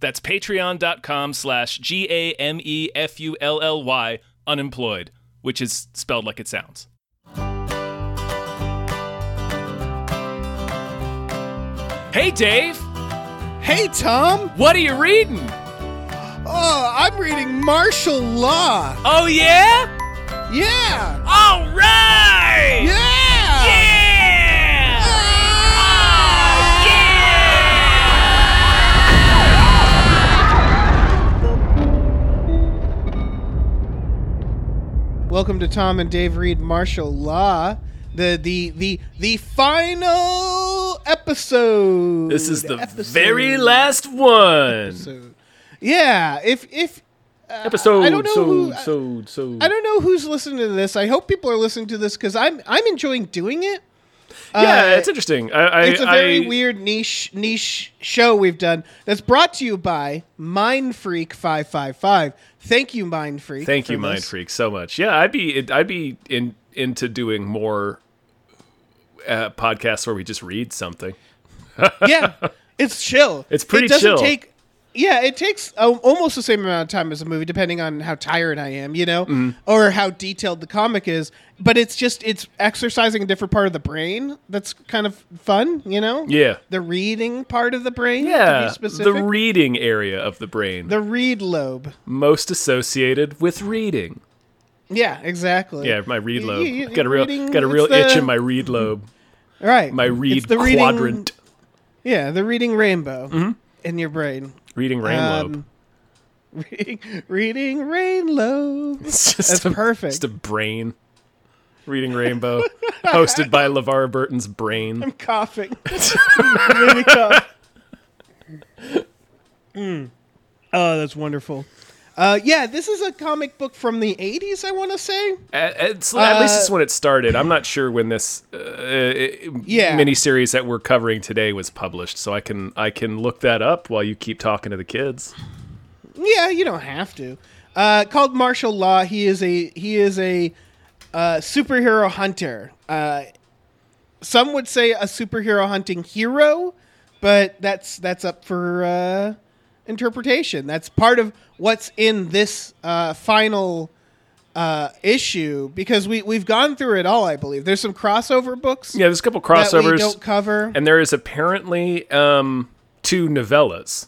That's patreon.com slash G A M E F U L L Y unemployed, which is spelled like it sounds. Hey, Dave! Hey, Tom. What are you reading? Oh, I'm reading Marshal Law. Oh, yeah? Yeah. All right! Yeah. Yeah! Welcome to Tom and Dave read Marshal Law. The the the the final episode. This is the Episode. very last one. episode. Yeah, if if Episode, I don't know so, who- so, so. I don't know who's listening to this. I hope people are listening to this because I'm I'm enjoying doing it. Yeah, Uh, it's interesting. I, I, it's a very I- weird niche niche show we've done that's brought to you by Mind Freak five five five. Thank you, Mind Freak. Thank you, Mind this. Freak, so much. Yeah, I'd be, I'd be in into doing more uh, podcasts where we just read something. yeah, it's chill. It's pretty it doesn't chill. Take, yeah, it takes uh, almost the same amount of time as a movie, depending on how tired I am, you know, Mm-hmm. or how detailed the comic is. But it's just it's exercising a different part of the brain. That's kind of fun, you know. Yeah, The reading part of the brain. to yeah. be specific. The reading area of the brain, the read lobe. most associated with reading. Yeah, exactly. Yeah, my read lobe. you- you- got a real, reading, got a real it's the- itch in my read lobe. Right. My read It's the reading- quadrant. Yeah, the reading rainbow Mm-hmm. in your brain. Reading rain lobe. Um, Reading, reading rain lobe. It's just that's a, perfect. Just a brain. Reading Rainbow, hosted by LeVar Burton's brain. I'm coughing. Me cough. Mm. Oh, that's wonderful. Uh, yeah, this is a comic book from the 80s, I want to say. At, at, at least Uh, it's when it started. I'm not sure when this uh, Yeah. miniseries that we're covering today was published, so I can I can look that up while you keep talking to the kids. Yeah, you don't have to. Uh, called Marshal Law. He is a he is a uh, superhero hunter. Uh, some would say a superhero hunting hero, but that's that's up for uh, interpretation. That's part of what's in this uh, final uh, issue because we we've gone through it all. I believe there's some crossover books Yeah, there's a couple crossovers, don't cover. and there is apparently um, two novellas.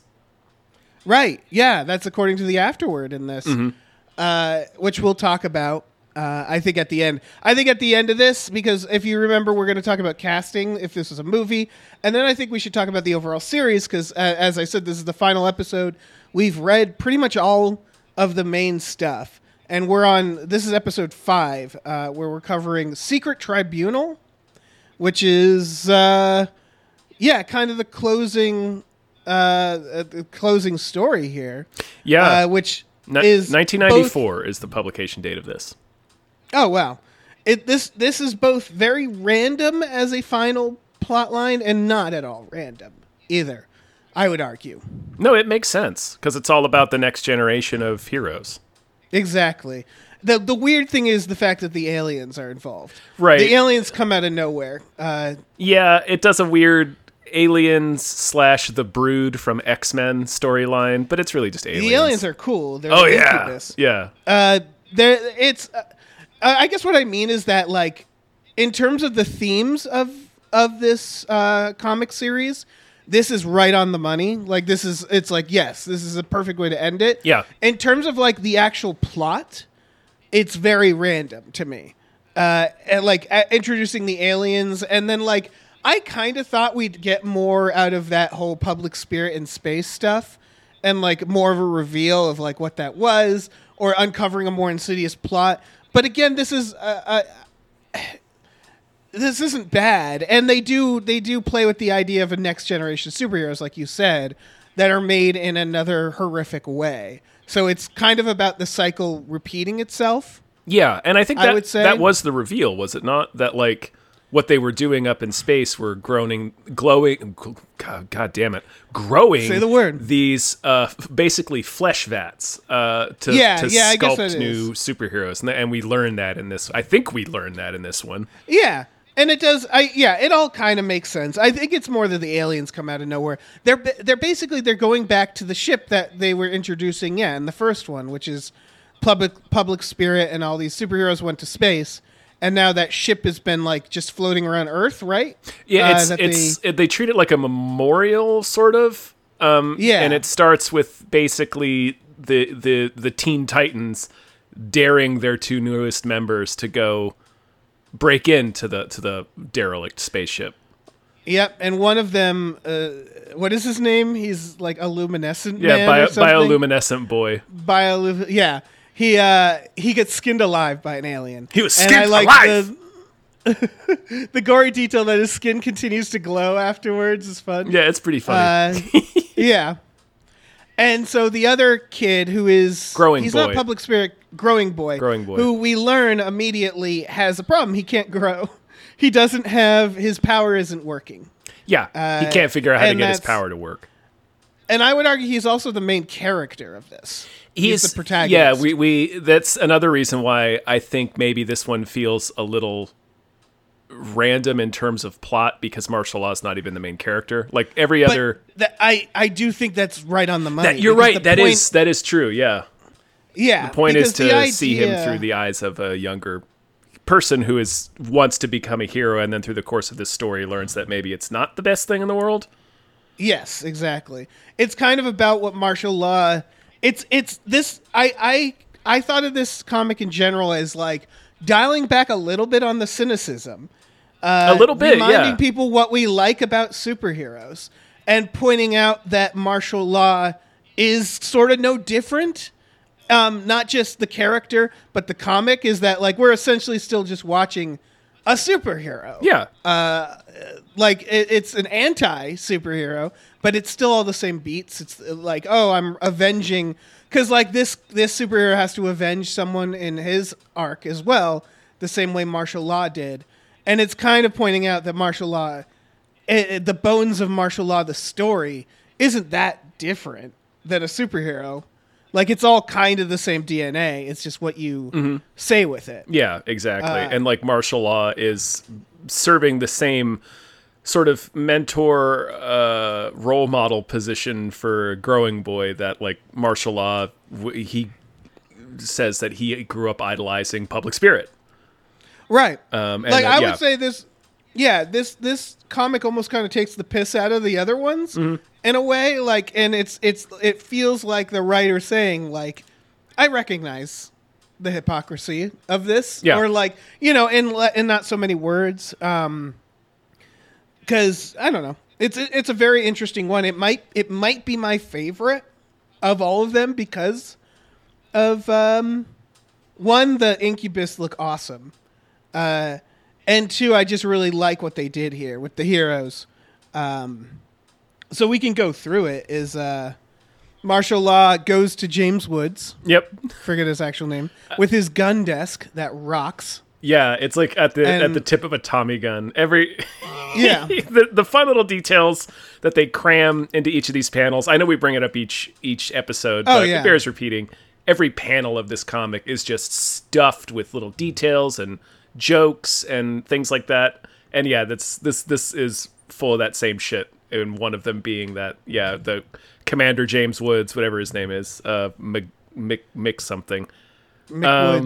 Right. Yeah, that's according to the afterword in this, Mm-hmm. uh, which we'll talk about. Uh, I think at the end. I think at the end of this, because if you remember, we're going to talk about casting if this was a movie, and then I think we should talk about the overall series because, uh, as I said, this is the final episode. We've read pretty much all of the main stuff, and we're on. This is episode five, uh, where we're covering Secret Tribunal, which is. Uh, yeah, kind of the closing, uh, uh, the closing story here. Yeah, uh, which Ni- is 1994 is the publication date of this. Oh wow, it this this is both very random as a final plot line and not at all random either. I would argue No, it makes sense because it's all about the next generation of heroes. exactly. the The weird thing is the fact that the aliens are involved. Right. the aliens come out of nowhere. Uh, Yeah, it does a weird aliens slash the brood from X Men storyline, but it's really just aliens. the aliens are cool. They're Oh yeah, incubus. yeah. uh there it's uh, i guess what i mean is that like in terms of the themes of of this uh comic series this is right on the money. Like this is it's like yes this is a perfect way to end it. Yeah. in terms of like the actual plot it's very random to me. Uh and like uh, introducing the aliens and then like i kind of thought we'd get more out of that whole public spirit in space stuff and like more of a reveal of like what that was or uncovering a more insidious plot but again this is uh, uh, this isn't bad and they do they do play with the idea of a next generation superheroes like you said that are made in another horrific way. So it's kind of about the cycle repeating itself. Yeah, and I think I that would say- that was the reveal, was it not? That like what they were doing up in space were growing, glowing. God, God damn it, growing. Say the word. These uh, basically flesh vats uh, to Yeah, to yeah, sculpt new superheroes, and, and we learned that in this. I think we learned that in this one. Yeah. And it does I yeah, it all kind of makes sense. I think it's more that the aliens come out of nowhere. They're they're basically they're going back to the ship that they were introducing yeah, in the first one, which is public public spirit and all these superheroes went to space. And now that ship has been like just floating around Earth, right? Yeah, Uh, it's that it's it, they treat it like a memorial sort of. Um, Yeah. and it starts with basically the the the Teen Titans daring their two newest members to go break into the to the derelict spaceship. Yep, and one of them, uh, what is his name? He's like a luminescent Yeah, man bio, bioluminescent boy. Biolu- yeah. He uh he gets skinned alive by an alien. He was And I skinned like alive! The, the gory detail that his skin continues to glow afterwards is fun. Yeah, it's pretty funny. Uh, yeah. And so the other kid who is Growing he's boy. not public spirit growing boy. Growing boy. Who we learn immediately has a problem. He can't grow. He doesn't have his power isn't working. yeah, he uh, can't figure out how to get his power to work. And I would argue he's also the main character of this. He's, the protagonist. Yeah, we, we that's another reason why I think maybe this one feels a little random in terms of plot because Marshal Law is not even the main character. Like every But other that, I I do think that's right on the money. that, you're right. That is point- that is true. Yeah. yeah. The point is to the see him through the eyes of a younger person who is wants to become a hero and then through the course of this story learns that maybe it's not the best thing in the world. Yes, exactly. It's kind of about what Marshal Law. It's it's this. I I I thought of this comic in general as like dialing back a little bit on the cynicism. Uh, a little bit, reminding yeah. people what we like about superheroes and pointing out that Marshal Law is sort of no different. Um, not just the character, but the comic is that like we're essentially still just watching a superhero Yeah. like it, it's an anti superhero, but it's still all the same beats. It's uh, like, oh, I'm avenging because like this this superhero has to avenge someone in his arc as well, the same way Marshal Law did, and it's kind of pointing out that Marshal Law, it, it- the bones of Marshal Law, the story isn't that different than a superhero. Like it's all kind of the same DNA. It's just what you say with it. Yeah, exactly. Uh, and like Marshal Law is serving the same sort of mentor uh, role model position for growing boy that like Marshal Law w- he says that he grew up idolizing public spirit Right. Um, and like that- I yeah. would say this yeah, this this comic almost kind of takes the piss out of the other ones Mm-hmm. in a way like and it's it's it feels like the writer saying like I recognize the hypocrisy of this Yeah. or like, you know, in in not so many words um cuz I don't know. It's it's a very interesting one. It might it might be my favorite of all of them because of um one the incubus look awesome uh, and two, I just really like what they did here with the heroes. Um, so we can go through it. Is uh, Marshal Law goes to James Woods, yep forget his actual name, with his gun desk that rocks. yeah it's like at the at the tip of a tommy gun every Yeah, the, the fun little details that they cram into each of these panels. I know we bring it up each each episode, Oh, but yeah. it bears repeating. Every panel of this comic is just stuffed with little details and jokes and things like that. And yeah, that's this this is full of that same shit. And one of them being that yeah, the Commander James Woods, whatever his name is, uh, Mc, Mick Mick something, Mick um,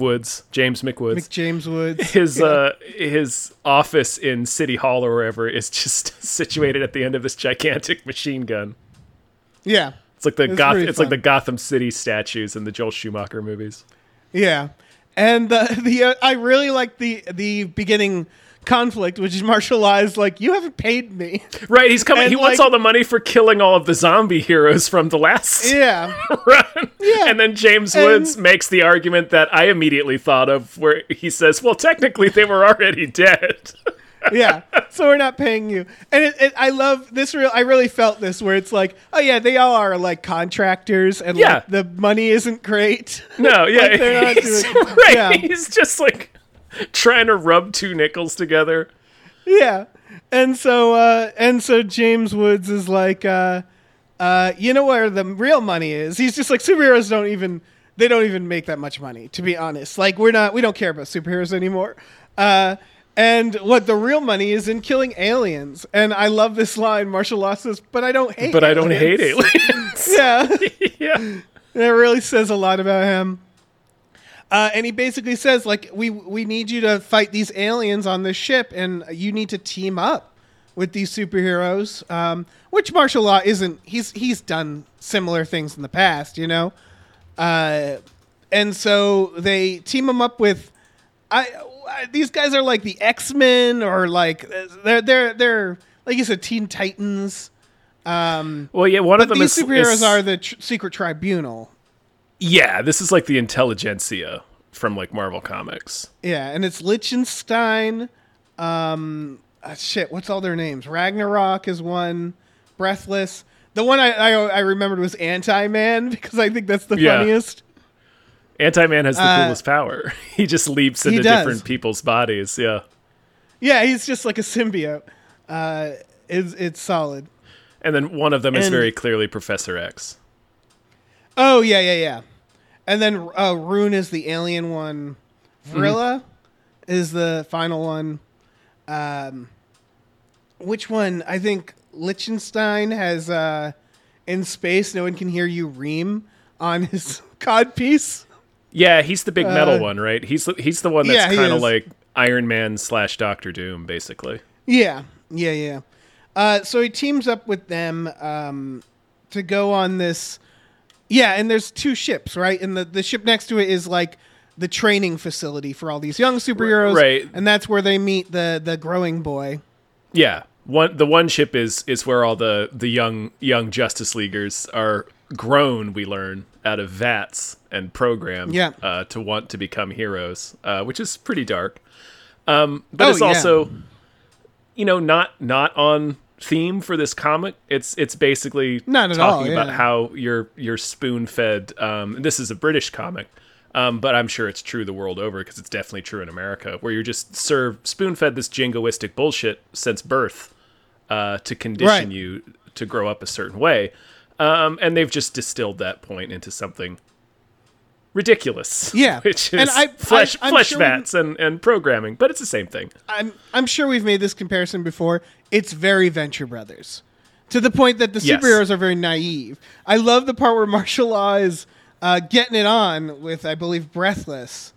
Woods, James Mick Woods Mick James Woods. his uh his office in City Hall or wherever is just situated at the end of this gigantic machine gun. yeah, It's like the It's Goth it's like the Gotham City statues in the Joel Schumacher movies. yeah, and the the uh, I really like the the beginning conflict, which is Marshal Law is like you haven't paid me. Right, he's coming And, he wants all the money for killing all of the zombie heroes from the last yeah, run. Yeah. And then James And- Woods makes the argument that I immediately thought of where he says, "Well, technically they were already dead." Yeah. So we're not paying you. And it, it, I love this real I really felt this where it's like, oh yeah, they all are like contractors and Yeah. like the money isn't great. No, yeah, Like, they're not he's, doing- right. yeah. He's just like trying to rub two nickels together. yeah. And so uh and so James Woods is like uh uh you know where the real money is. He's just like superheroes don't even they don't even make that much money, to be honest. Like we're not we don't care about superheroes anymore. Uh and what the real money is in killing aliens. And I love this line Marshal Law says, but I don't hate But I don't hate aliens." aliens. Yeah. yeah. That really says a lot about him. Uh, and he basically says, like, we we need you to fight these aliens on this ship, and you need to team up with these superheroes. Um, which Marshal Law isn't. He's he's done similar things in the past, you know. Uh, and so they team him up with. I these guys are like the X Men or like they're they're they're like you said Teen Titans. Um, Well, yeah, one of them these is superheroes is- are the tr- secret tribunal. Yeah, this is like the intelligentsia from like Marvel Comics. Yeah, and it's Lichtenstein. Um, ah, shit, what's all their names? Ragnarok is one. Breathless. The one I I, I remembered was Anti Man because I think that's the Yeah. funniest. Anti Man has the Uh, coolest power. He just leaps into different people's bodies. Yeah. Yeah, he's just like a symbiote. Uh, it's it's solid. And then one of them is very clearly Professor X. Oh yeah, yeah, yeah. And then uh, Rune is the alien one. Vrilla is the final one. Um, which one? I think Liechtenstein has uh, in space. No one can hear you ream on his cod piece. Yeah, he's the big metal Uh, one, right? He's the, he's the one that's he kind of like Iron Man slash Doctor Doom, basically. Yeah, yeah, yeah. Uh, so he teams up with them um, to go on this. Yeah, and there's two ships, right? And the, the ship next to it is like the training facility for all these young superheroes, right. And that's where they meet the the growing boy. Yeah, one the one ship is is where all the the young young Justice Leaguers are grown. We learn out of vats and programmed Yeah. uh, to want to become heroes, uh, which is pretty dark. Um, but Oh, it's yeah. also, you know, not not on theme for this comic. It's it's basically Not at talking all, about yeah. how you're you're spoon fed. Um, this is a British comic. Um, but I'm sure it's true the world over because it's definitely true in America, where you're just served spoon fed this jingoistic bullshit since birth uh, to condition Right. you to grow up a certain way. Um, and they've just distilled that point into something ridiculous. Yeah. which is And I- flesh I- flesh sure we- vats and, and programming, but it's the same thing. I'm I'm sure we've made this comparison before. It's very Venture Brothers, to the point that the Yes. superheroes are very naive. I love the part where Marshal Law is uh, getting it on with, I believe, Breathless.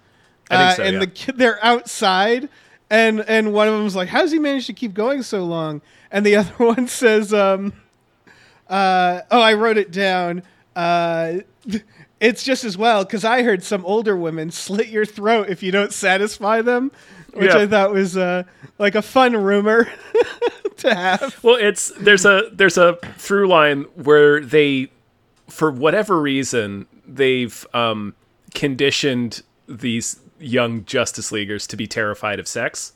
I Uh, so, and yeah. the kid, they're outside, and and one of them's like, "How does he manage to keep going so long?" And the other one says, um, uh, "Oh, I wrote it down. Uh, it's just as well because I heard some older women slit your throat if you don't satisfy them." Which Yeah. I thought was uh, like a fun rumor to have. Well, it's there's a there's a through line where they, for whatever reason, they've um, conditioned these young Justice Leaguers to be terrified of sex.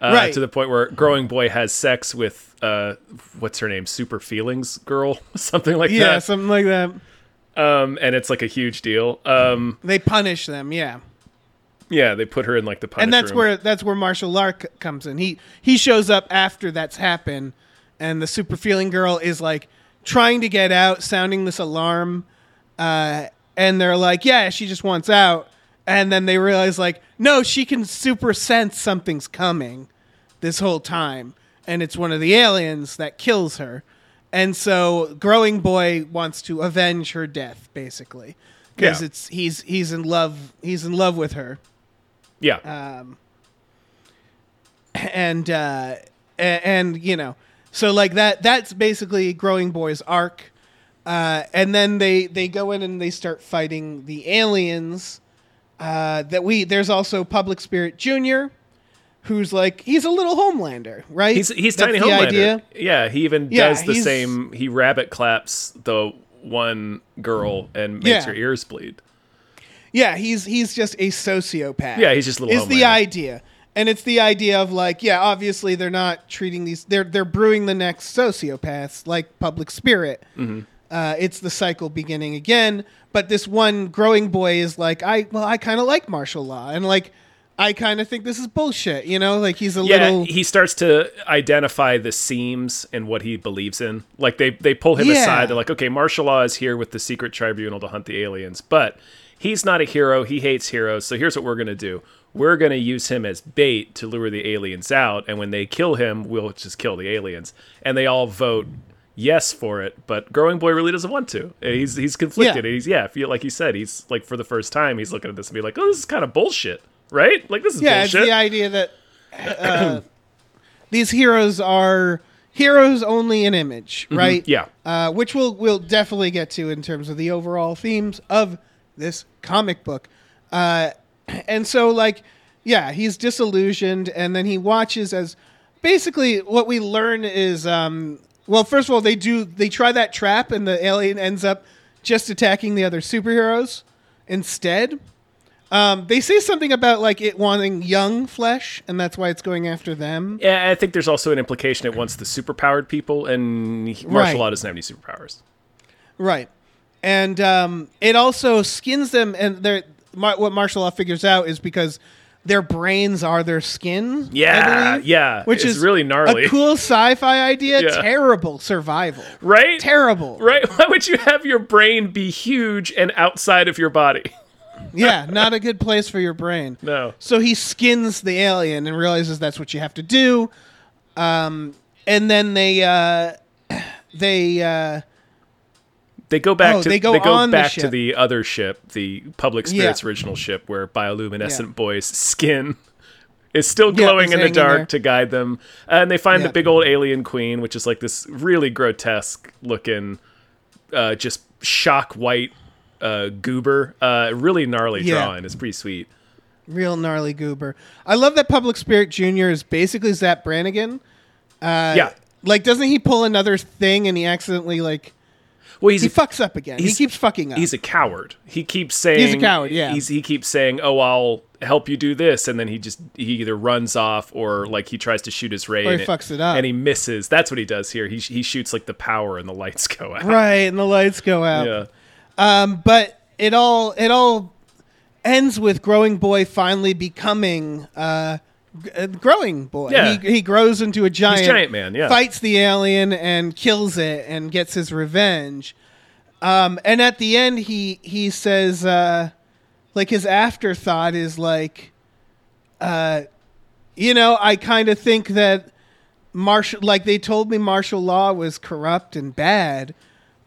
Uh, Right. To the point where Growing Boy has sex with uh, what's her name, Super Feelings Girl, something like Yeah, that. Yeah, something like that. Um, and it's like a huge deal. Um, They punish them, yeah. yeah, they put her in like the punish and that's room. where that's where Marshall Lark comes in. He he shows up after that's happened, and the super feeling girl is like trying to get out, sounding this alarm, uh, and they're like, "Yeah, she just wants out." And then they realize, like, no, she can super sense something's coming this whole time, and it's one of the aliens that kills her. And so, growing boy wants to avenge her death, basically, because Yeah. it's he's he's in love he's in love with her yeah, um, and uh, a- and you know, so like that that's basically Growing Boy's arc, uh, and then they they go in and they start fighting the aliens. Uh, that we there's also Public Spirit Junior, who's like he's a little Homelander, right? he's he's That's tiny Homelander. idea. Yeah, he even Yeah, does the same. He rabbit claps the one girl and makes Yeah. her ears bleed. Yeah, he's he's just a sociopath. Yeah, he's just a little Is the idea, and it's the idea of like, yeah, obviously they're not treating these. They're they're brewing the next sociopaths like Public Spirit. Uh, it's the cycle beginning again. But this one growing boy is like, I well, I kind of like Marshal Law, and like, I kind of think this is bullshit. You know, like he's a Yeah, little. he starts to identify the seams and what he believes in. Like they they pull him Yeah. aside. They're like, okay, Marshal Law is here with the secret tribunal to hunt the aliens, but he's not a hero. He hates heroes. So here's what we're gonna do. We're gonna use him as bait to lure the aliens out, and when they kill him, we'll just kill the aliens. And they all vote yes for it. But Growing Boy really doesn't want to. And he's he's conflicted. Yeah. And he's yeah, feel like you said, he's like for the first time, he's looking at this and be like, oh, this is kind of bullshit, right? Like this is yeah, it's the idea that uh, these heroes are heroes only in image, right? Mm-hmm. yeah. uh, which we'll we'll definitely get to in terms of the overall themes of this comic book. Uh, and so, like, yeah, he's disillusioned, and then he watches as basically what we learn is, um, well, first of all, they do they try that trap, and the alien ends up just attacking the other superheroes instead. Um, they say something about like it wanting young flesh, and that's why it's going after them. Yeah, I think there's also an implication it wants the superpowered people, and martial Right. law doesn't have any superpowers. Right. And um, it also skins them, and they're, what martial law figures out is because their brains are their skin. Yeah, believe, yeah, which is really gnarly. A cool sci-fi idea. Yeah. Terrible survival. Right? Terrible. Right? Why would you have your brain be huge and outside of your body? yeah, not a good place for your brain. No. So he skins the alien and realizes that's what you have to do. Um, and then they uh, they uh, They go back Oh, to they go go on the back to the other ship, the Public Yeah. Spirits original ship, where bioluminescent Yeah. boy's skin is still glowing it's in the dark there. to guide them. And they find Yeah. the big old alien queen, which is like this really grotesque looking, uh, just shock white uh, goober. Uh, really gnarly Yeah. drawing. It's pretty sweet. real gnarly goober. I love that Public Spirit Junior is basically Zapp Brannigan. Uh, Yeah. Like, doesn't he pull another thing and he accidentally like Well, he's he fucks up again? He keeps fucking up. he's a coward. He keeps saying he's a coward, yeah. He keeps saying, "Oh, I'll help you do this," and then he just he either runs off or like he tries to shoot his ray Or and he fucks it up. and he misses. That's what he does here. He he shoots like the power and the lights go out. right, and the lights go out. Yeah. Um, but it all it all ends with Growing Boy finally becoming uh, uh, Growing Boy. Yeah. He, he grows into a giant, He's Giant Man, yeah. Fights the alien and kills it and gets his revenge. Um, and at the end, he he says, uh, like his afterthought is like, uh, you know, I kind of think that martial, like they told me Marshal Law was corrupt and bad,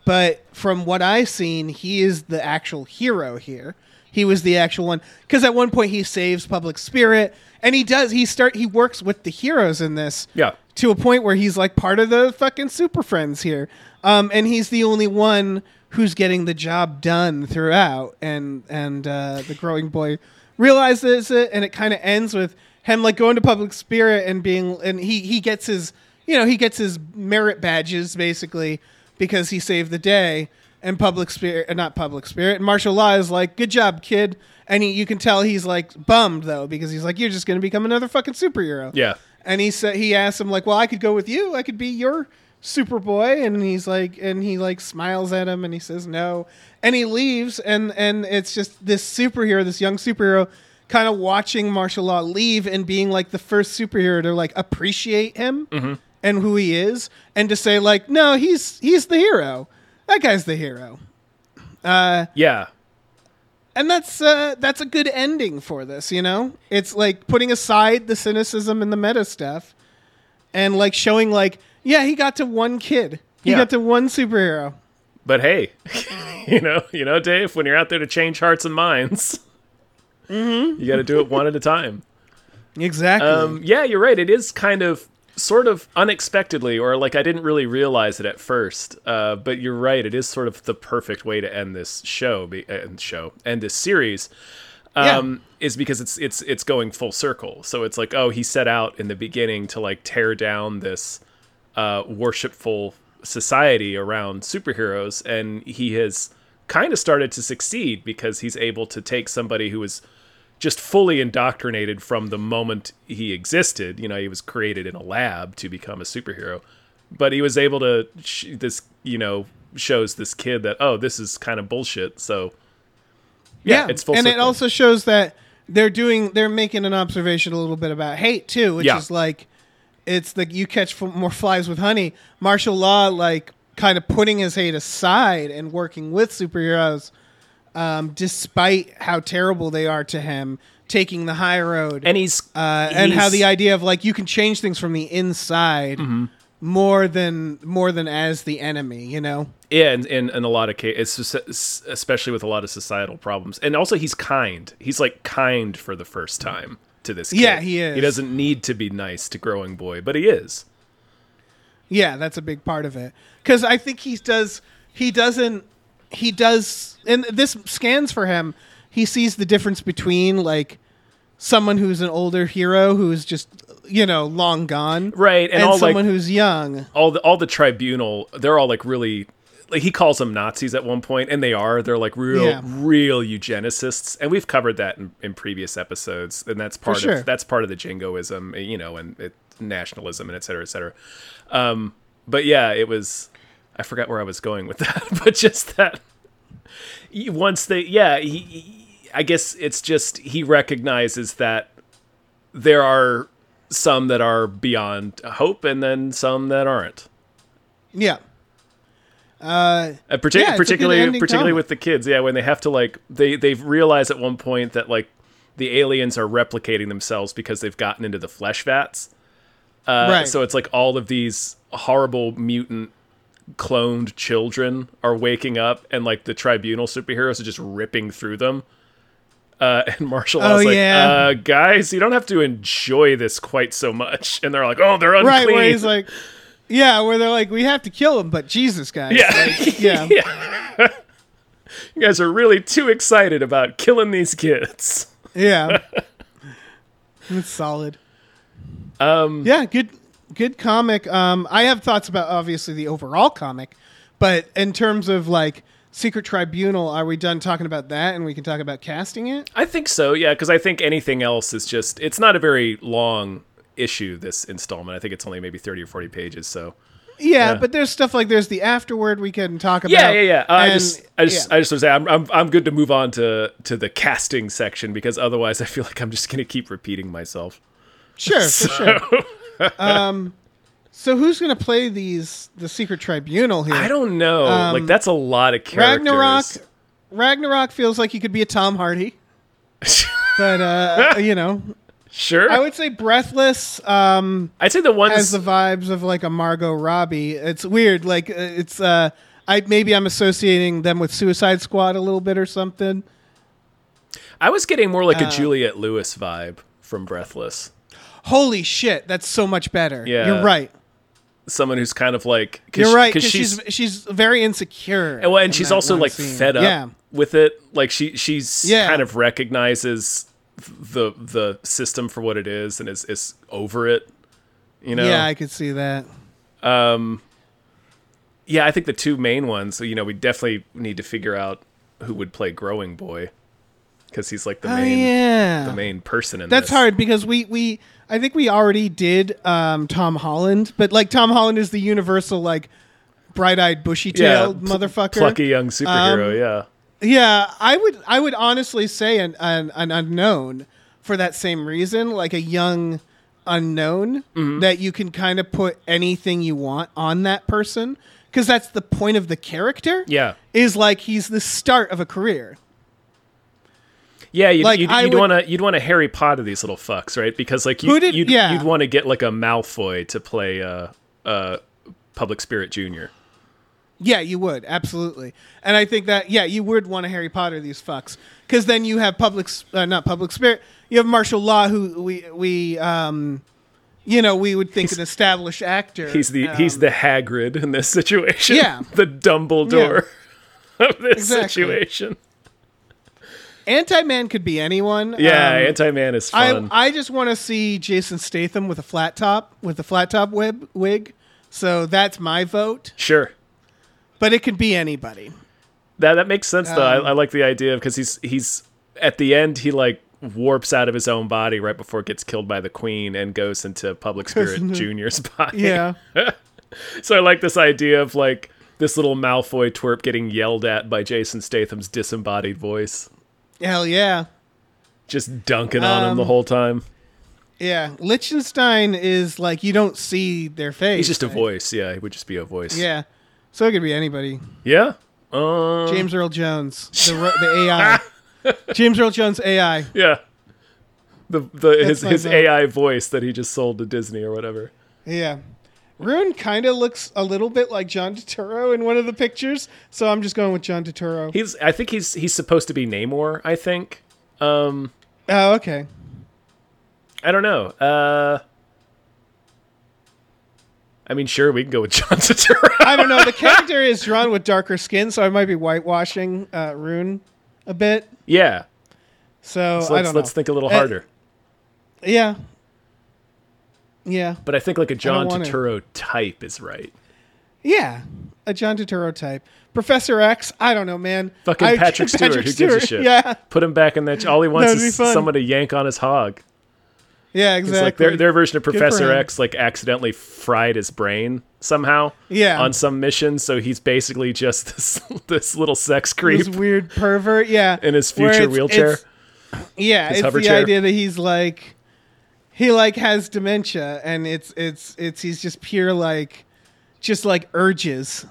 but from what I've seen, he is the actual hero here. He was the actual one because at one point he saves public spirit, and he does. He start. He works with the heroes in this. Yeah. To a point where he's like part of the fucking super friends here, um, and he's the only one who's getting the job done throughout. And and uh, the growing boy realizes it, and it kind of ends with him like going to public spirit and being, and he he gets his, you know, he gets his merit badges basically because he saved the day. And public spirit, not public spirit, and Marshal Law is like, good job, kid. And he, you can tell he's like bummed though because he's like, you're just gonna become another fucking superhero. Yeah. And he said he asked him like, "Well, I could go with you. I could be your Superboy." And he's like, and he like smiles at him and he says no. And he leaves and and it's just this superhero, this young superhero, kind of watching Marshal Law leave and being like the first superhero to like appreciate him mm-hmm. and who he is, and to say like, "No, he's he's the hero. That guy's the hero." Uh, Yeah. and that's uh, that's a good ending for this. You know, it's like putting aside the cynicism and the meta stuff, and like showing like, yeah, he got to one kid, he Yeah. got to one superhero. But hey, you know, you know, Dave, when you're out there to change hearts and minds, Mm-hmm. you got to do it one at a time. Exactly. Um, yeah, you're right. It is kind of sort of unexpectedly, or like I didn't really realize it at first. Uh, but you're right. It is sort of the perfect way to end this show, be, uh, show, end this series. Um, Is because it's it's it's going full circle. So it's like, oh, he set out in the beginning to like tear down this uh, worshipful society around superheroes, and he has kind of started to succeed because he's able to take somebody who is just fully indoctrinated from the moment he existed. You know, he was created in a lab to become a superhero, but he was able to sh- this you know shows this kid that oh this is kind of bullshit. So yeah, it's full and it also shows that they're doing they're making an observation a little bit about hate too, which Yeah. is like it's the you catch f- more flies with honey. Marshal Law like kind of putting his hate aside and working with superheroes, um, despite how terrible they are to him, taking the high road. and he's uh, and how the idea of like you can change things from the inside Mm-hmm. more than more than as the enemy, you know. Yeah, in, in, in a lot of cases, especially with a lot of societal problems. And also, he's kind. He's like kind for the first time to this kid. Yeah, he is. He doesn't need to be nice to Growing Boy, but he is. Yeah, that's a big part of it. Because I think he does. He doesn't. He does, and this scans for him. He sees the difference between like someone who's an older hero who's just you know long gone, Right, and and, all, like- someone who's young. All the all the tribunal, they're all like really. Like he calls them Nazis at one point, and they are. They're like real, Yeah. real eugenicists, and we've covered that in, in previous episodes. And that's part sure. of that's part of the jingoism, you know, and it, nationalism, and et cetera, et cetera. Um, but yeah, it was. I forgot where I was going with that, but just that once they, yeah, he, he- I guess it's just he recognizes that there are some that are beyond hope, and then some that aren't. Yeah. Uh, Uh, partic- Yeah, it's a good particularly, particularly comic. with the kids, yeah, when they have to like they they've realized at one point that like the aliens are replicating themselves because they've gotten into the flesh vats. Uh, Right. So it's like all of these horrible mutant cloned children are waking up, and like the tribunal superheroes are just ripping through them. Uh, and Marshal Oh, was like, yeah. uh, "Guys, you don't have to enjoy this quite so much." And they're like, "Oh, they're unclean." right where he's like, yeah, where they're like, we have to kill him, but Jesus, guys, Yeah. like, yeah, "You guys are really too excited about killing these kids." yeah. it's solid. Um, yeah, good, good comic. Um, I have thoughts about obviously the overall comic, but in terms of like Secret Tribunal, are we done talking about that, and we can talk about casting it? I think so, yeah, because I think anything else is just it's not a very long issue this installment. I think it's only maybe 30 or 40 pages, so Yeah, Yeah. but there's stuff like there's the afterward we can talk about. Yeah, yeah, yeah. Uh, I just I just yeah. I just was saying I'm, I'm I'm good to move on to to the casting section because otherwise I feel like I'm just going to keep repeating myself. sure, for sure. Um, so who's gonna play these the Secret Tribunal here? I don't know. like that's a lot of characters. Ragnarok. Ragnarok feels like he could be a Tom Hardy, but uh, you know, sure. I would say Breathless um, I'd say the ones has the vibes of like a Margot Robbie. It's weird, like uh, it's uh, I maybe I'm associating them with Suicide Squad a little bit or something. I was getting more Uh, like a Juliette Lewis vibe from Breathless. Holy shit, that's so much better. Yeah. you're right. Someone who's kind of like You're right 'cause because she's she's very insecure. And, well, and in she's also like scene. fed up Yeah, with it. Like she she's Yeah. kind of recognizes the the system for what it is and is is over it. You know. yeah, I could see that. Um. Yeah, I think the two main ones. You know, we definitely need to figure out who would play Growing Boy because he's like the Oh main yeah, the main person in this. That's this. hard because we we I think we already did um, Tom Holland, but like Tom Holland is the universal like bright-eyed, bushy-tailed pl- motherfucker. Plucky young superhero. Um, yeah. Yeah, I would I would honestly say an, an an unknown for that same reason, like a young unknown Mm-hmm. that you can kind of put anything you want on that person because that's the point of the character. Yeah. Is like he's the start of a career. Yeah, you'd, Like, you'd, you'd want to you'd want to Harry Potter these little fucks, right? Because like you, did, you'd yeah. you'd want to get like a Malfoy to play uh, uh, Public Spirit Junior. Yeah, you would absolutely, and I think that yeah, you would want to Harry Potter these fucks because then you have public, uh, not public spirit. You have Marshal Law, who we we um, you know, we would think an established actor. He's the he's um, the Hagrid in this situation. Yeah. the Dumbledore of this Exactly. situation. Anti Man could be anyone. Yeah, Um, Anti Man is I fun. I just want to see Jason Statham with a flat top with a flat top wig wig. So that's my vote, sure, but it could be anybody. that that makes sense though. Um, I, I like the idea because he's he's at the end he like warps out of his own body right before it gets killed by the queen and goes into Public Spirit Junior's body. Yeah. So I like this idea of like this little Malfoy twerp getting yelled at by Jason Statham's disembodied voice, Hell yeah. just dunking on him the Um, whole time. Yeah. Liechtenstein is like you don't see their face. He's just a voice. Yeah, he would just be a voice. Yeah. So it could be anybody. Yeah. Uh, James Earl Jones, the, the AI. James Earl Jones AI. Yeah. The the his his vote. AI voice that he just sold to Disney or whatever. Yeah. Rune kind of looks a little bit like John Turturro in one of the pictures, so I'm just going with John Turturro. He's I think he's he's supposed to be Namor, I think. Um oh, okay. I don't know. Uh I mean, sure, we can go with John Turturro. I don't know. The character is drawn with darker skin, so I might be whitewashing uh, Rune a bit. yeah. So, So let's let's think a little Uh, harder. Yeah. Yeah. But I think like a John Turturro type is right. Yeah. A John Turturro type. Professor X, I don't know, man. Fucking I- Patrick Stewart, who gives a shit? Yeah. Put him back in that. All he wants is someone to yank on his hog. Yeah, It's exactly. like their their version of Professor. X like accidentally fried his brain somehow. Yeah. On some mission, so he's basically just this this little sex creep this weird pervert, yeah. in his future it's- wheelchair. it's- Yeah, His it's the chair. idea that he's like he like has dementia and it's it's it's he's just pure like just like urges.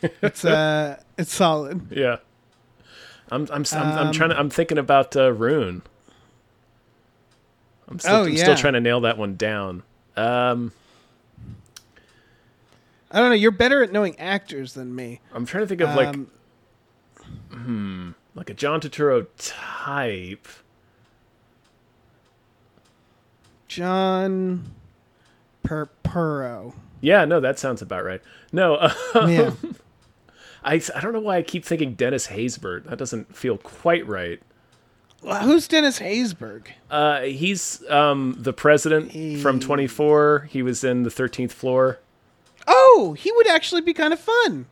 It's uh it's solid. Yeah. I'm I'm I'm, I'm Um, trying to I'm thinking about uh, Rune. I'm still, Oh, I'm still trying to nail that one down. Um, I don't know, you're better at knowing actors than me. I'm trying to think of like Um, like a John Turturro type. John Perpuro. Yeah, no, that sounds about right. No, uh, Yeah. I I don't know why I keep thinking Dennis Haysbert. That doesn't feel quite right. Who's Dennis Haysbert? Uh, he's um the president from 24. He was in the 13th floor. Oh, he would actually be kind of fun.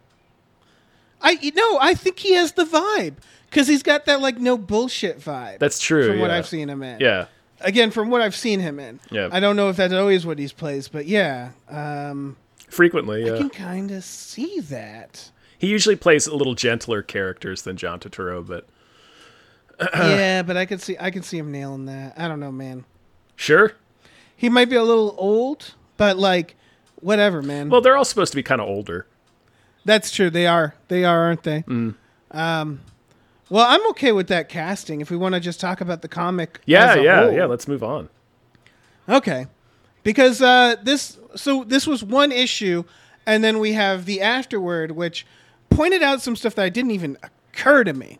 I you know, I think he has the vibe because he's got that like no bullshit vibe. That's true. from what. I've seen him in. Yeah. Again, from what I've seen him in. Yeah. I don't know if that's always what he plays, but yeah, um, Frequently, I yeah. can kind of see that. He usually plays a little gentler characters than John Turturro, but yeah, but I could see I could see him nailing that. I don't know, man. sure. He might be a little old, but like, whatever, man. Well, they're all supposed to be kind of older. That's true. They are. They are, aren't they? Mm. Um, well, I'm okay with that casting. If we want to just talk about the comic, Yeah, yeah, whole. yeah. Let's move on. Okay, because uh, this so this was one issue, and then we have the afterword, which pointed out some stuff that didn't even occur to me.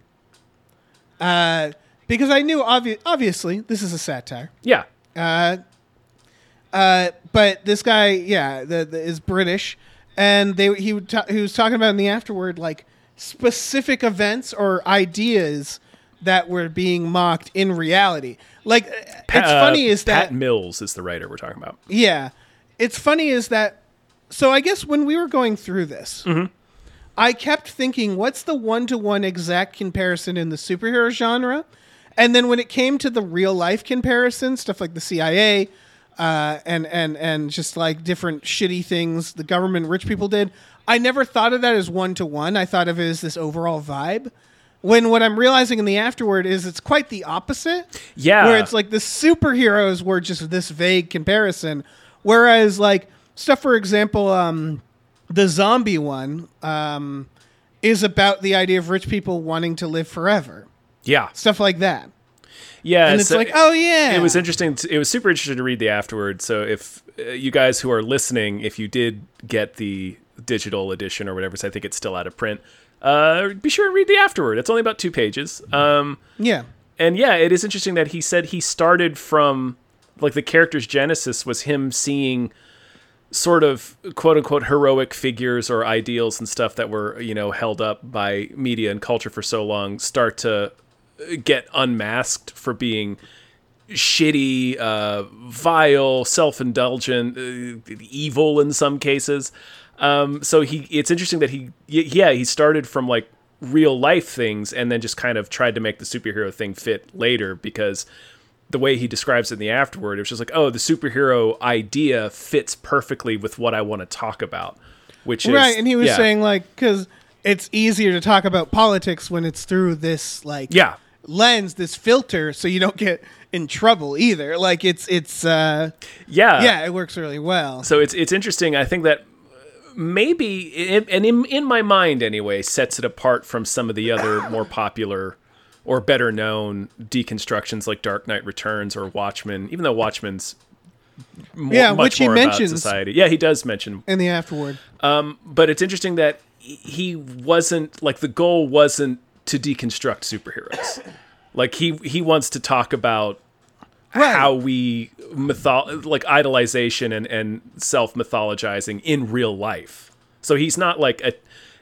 Uh, because I knew obvi- obviously this is a satire. Yeah. Uh, uh, but this guy, yeah, the, the, is British, and they he would ta- he was talking about in the afterword like specific events or ideas that were being mocked in reality. Like it's Uh, funny is that Pat Mills is the writer we're talking about. yeah, it's funny is that so I guess when we were going through this. I kept thinking, what's the one to one exact comparison in the superhero genre? And then when it came to the real life comparison, stuff like the CIA, uh, and and and just like different shitty things the government rich people did, I never thought of that as one to one. I thought of it as this overall vibe. When what I'm realizing in the afterword is it's quite the opposite. Yeah. Where it's like the superheroes were just this vague comparison. Whereas like stuff for example, um the zombie one um, is about the idea of rich people wanting to live forever, Yeah. stuff like that. Yeah. And it's so like, oh yeah, It was interesting. To, it was super interesting to read the afterward. So if uh, you guys who are listening, if you did get the digital edition or whatever, so I think it's still out of print, uh, be sure and read the afterward. It's only about two pages. Um, yeah, and yeah, it is interesting that he said he started from like the character's genesis was him seeing sort of quote unquote heroic figures or ideals and stuff that were you know held up by media and culture for so long start to get unmasked for being shitty, uh, vile, self-indulgent, uh, evil in some cases. Um, so he, it's interesting that he, yeah, he started from like real life things and then just kind of tried to make the superhero thing fit later because the way he describes it in the afterword, it was just like, oh, the superhero idea fits perfectly with what I want to talk about, which is right, and he was yeah. saying like because it's easier to talk about politics when it's through this like yeah, lens, this filter, so you don't get in trouble either. Like it's it's uh yeah, yeah, it works really well. So it's it's interesting. I think that maybe, it, and in in my mind anyway, sets it apart from some of the other more popular or better known deconstructions like Dark Knight Returns or Watchmen. Even though Watchmen's more, Yeah, much which he mentions. society. Yeah, he does mention In the afterward, Um, but it's interesting that he wasn't like the goal wasn't to deconstruct superheroes. Like he he wants to talk about Right. how we mytho- like idolization and and self mythologizing in real life. So he's not like a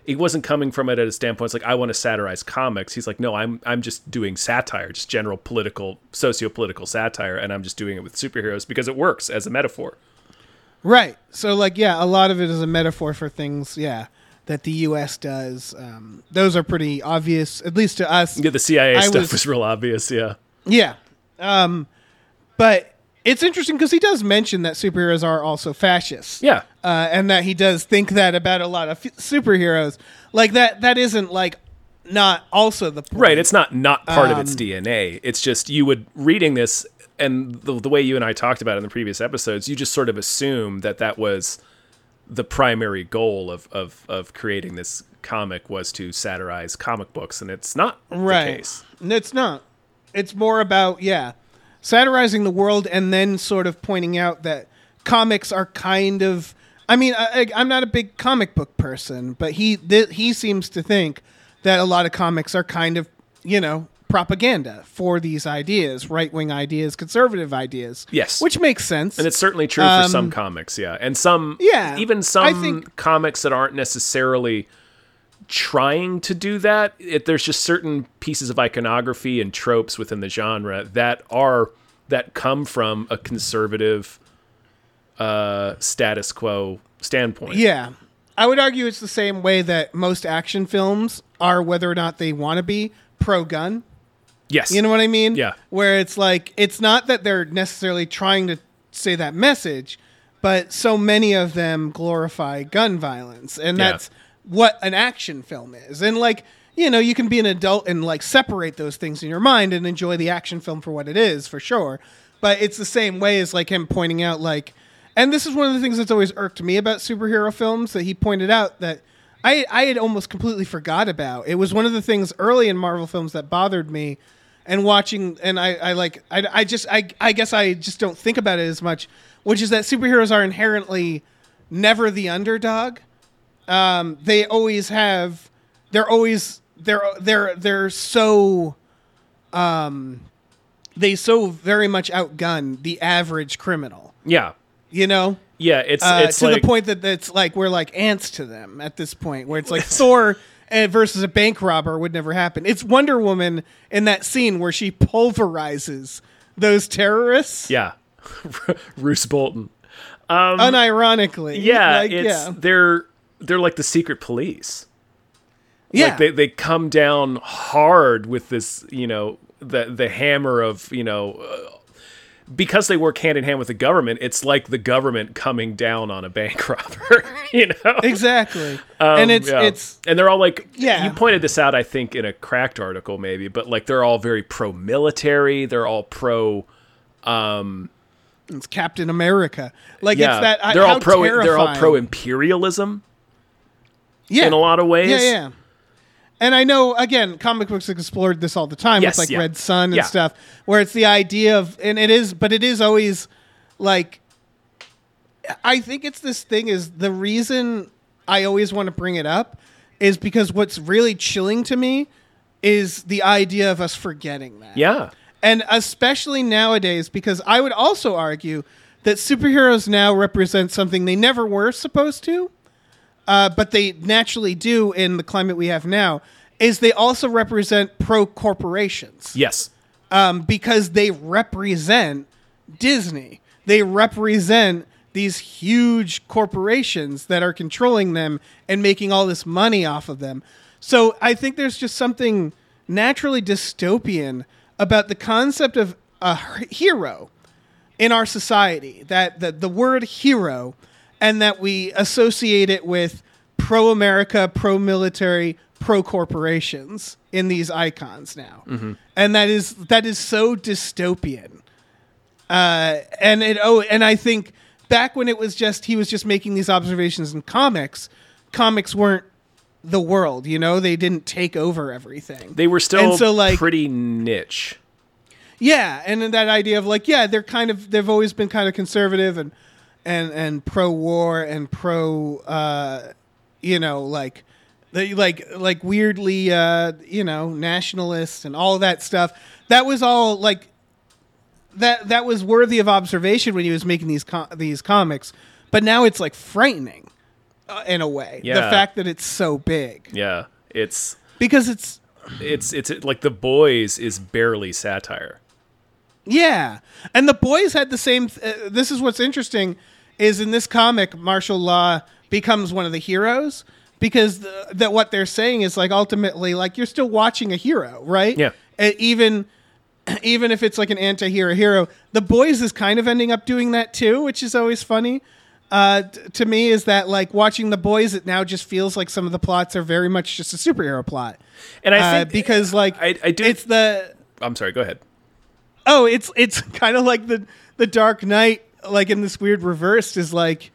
he wasn't coming from it at a standpoint it's like I want to satirize comics. He's like no, I'm I'm just doing satire, just general political socio-political satire and I'm just doing it with superheroes because it works as a metaphor. right? So like yeah, a lot of it is a metaphor for things. Yeah. That the U.S. does. Um, those are pretty obvious, at least to us. Yeah, the CIA I stuff was- was real obvious, yeah. Yeah. Um, but it's interesting because he does mention that superheroes are also fascists. Yeah. Uh, and that he does think that about a lot of f- superheroes. Like that, that isn't like not also the point. Right. It's not not part of its Um, DNA. It's just you would reading this and the, the way you and I talked about it in the previous episodes, you just sort of assume that that was the primary goal of, of, of creating this comic was to satirize comic books, and it's not right. the case. It's not. It's more about yeah, satirizing the world and then sort of pointing out that comics are kind of. I mean, I, I- I'm not a big comic book person, but he th- he seems to think that a lot of comics are kind of you know propaganda for these ideas, right wing ideas, conservative ideas. Yes. which makes sense. And it's certainly true for some comics, yeah. And some, Um, Yeah, even some I think- comics that aren't necessarily trying to do that. It, there's just certain pieces of iconography and tropes within the genre that are that come from a conservative uh, status quo standpoint. Yeah. I would argue it's the same way that most action films are, whether or not they want to be pro gun. Yes. You know what I mean? Yeah. Where it's like, it's not that they're necessarily trying to say that message, but so many of them glorify gun violence. And Yeah. that's what an action film is. And like, you know, you can be an adult and like separate those things in your mind and enjoy the action film for what it is, for sure. But it's the same way as like him pointing out, like, and this is one of the things that's always irked me about superhero films that he pointed out that I, I had almost completely forgot about. It was one of the things early in Marvel films that bothered me and watching and I, I like I, I just I, I guess I just don't think about it as much, which is that superheroes are inherently never the underdog. Um, they always have they're always they're they're they're so um they so very much outgun the average criminal. yeah. You know? Yeah. It's uh, it's to like the point that it's like we're like ants to them at this point, where it's like Thor versus a bank robber would never happen. It's Wonder Woman in that scene where she pulverizes those terrorists, yeah. Roose Bolton. unironically. Yeah, like, it's yeah, they're they're like the secret police. yeah. like they, they come down hard with this you know the the hammer of you know uh, because they work hand in hand with the government it's like the government coming down on a bank robber you know exactly. Um, and it's yeah. it's and they're all like Yeah. you pointed this out i think in a cracked article maybe but like they're all very pro military they're all pro Um, it's Captain America. Like yeah it's that. I- they're all pro they're all pro imperialism yeah. in a lot of ways Yeah, yeah. And I know again, comic books explored this all the time Yes, with like yeah. Red Son and Yeah. stuff, where it's the idea of, and it is, but it is always like, I think it's this thing is the reason I always want to bring it up is because what's really chilling to me is the idea of us forgetting that. yeah And especially nowadays, because I would also argue that superheroes now represent something they never were supposed to, uh, but they naturally do in the climate we have now, is they also represent pro corporations yes um, because they represent Disney. They represent these huge corporations that are controlling them and making all this money off of them. So I think there's just something naturally dystopian about the concept of a hero in our society that the, the word hero and that we associate it with pro America, pro military, pro corporations in these icons now. And that is that is so dystopian. Uh, and it oh and I think back when it was just he was just making these observations in comics, comics weren't the world, you know, they didn't take over everything. They were still And so, like- pretty niche. Yeah, and then that idea of like, yeah, they're kind of they've always been kind of conservative and and and pro war and pro uh you know, like they like like weirdly uh you know, nationalist and all that stuff. That was all like that that was worthy of observation when he was making these com- these comics. But now it's like frightening uh, in a way. Yeah. The fact that it's so big. Yeah, it's Because it's it's it's like the boys is barely satire. Yeah, and the boys had the same. Th- uh, this is what's interesting, is in this comic, Marshal Law becomes one of the heroes because the, that what they're saying is like ultimately like you're still watching a hero, right? Yeah. Uh, even even if it's like an anti-hero hero, the boys is kind of ending up doing that too, which is always funny. Uh, t- to me, is that like watching the boys? It now just feels like some of the plots are very much just a superhero plot, And I uh, think because like I- I do- it's the I'm sorry. Go ahead. oh it's it's kind of like the the dark knight like in this weird reversed is like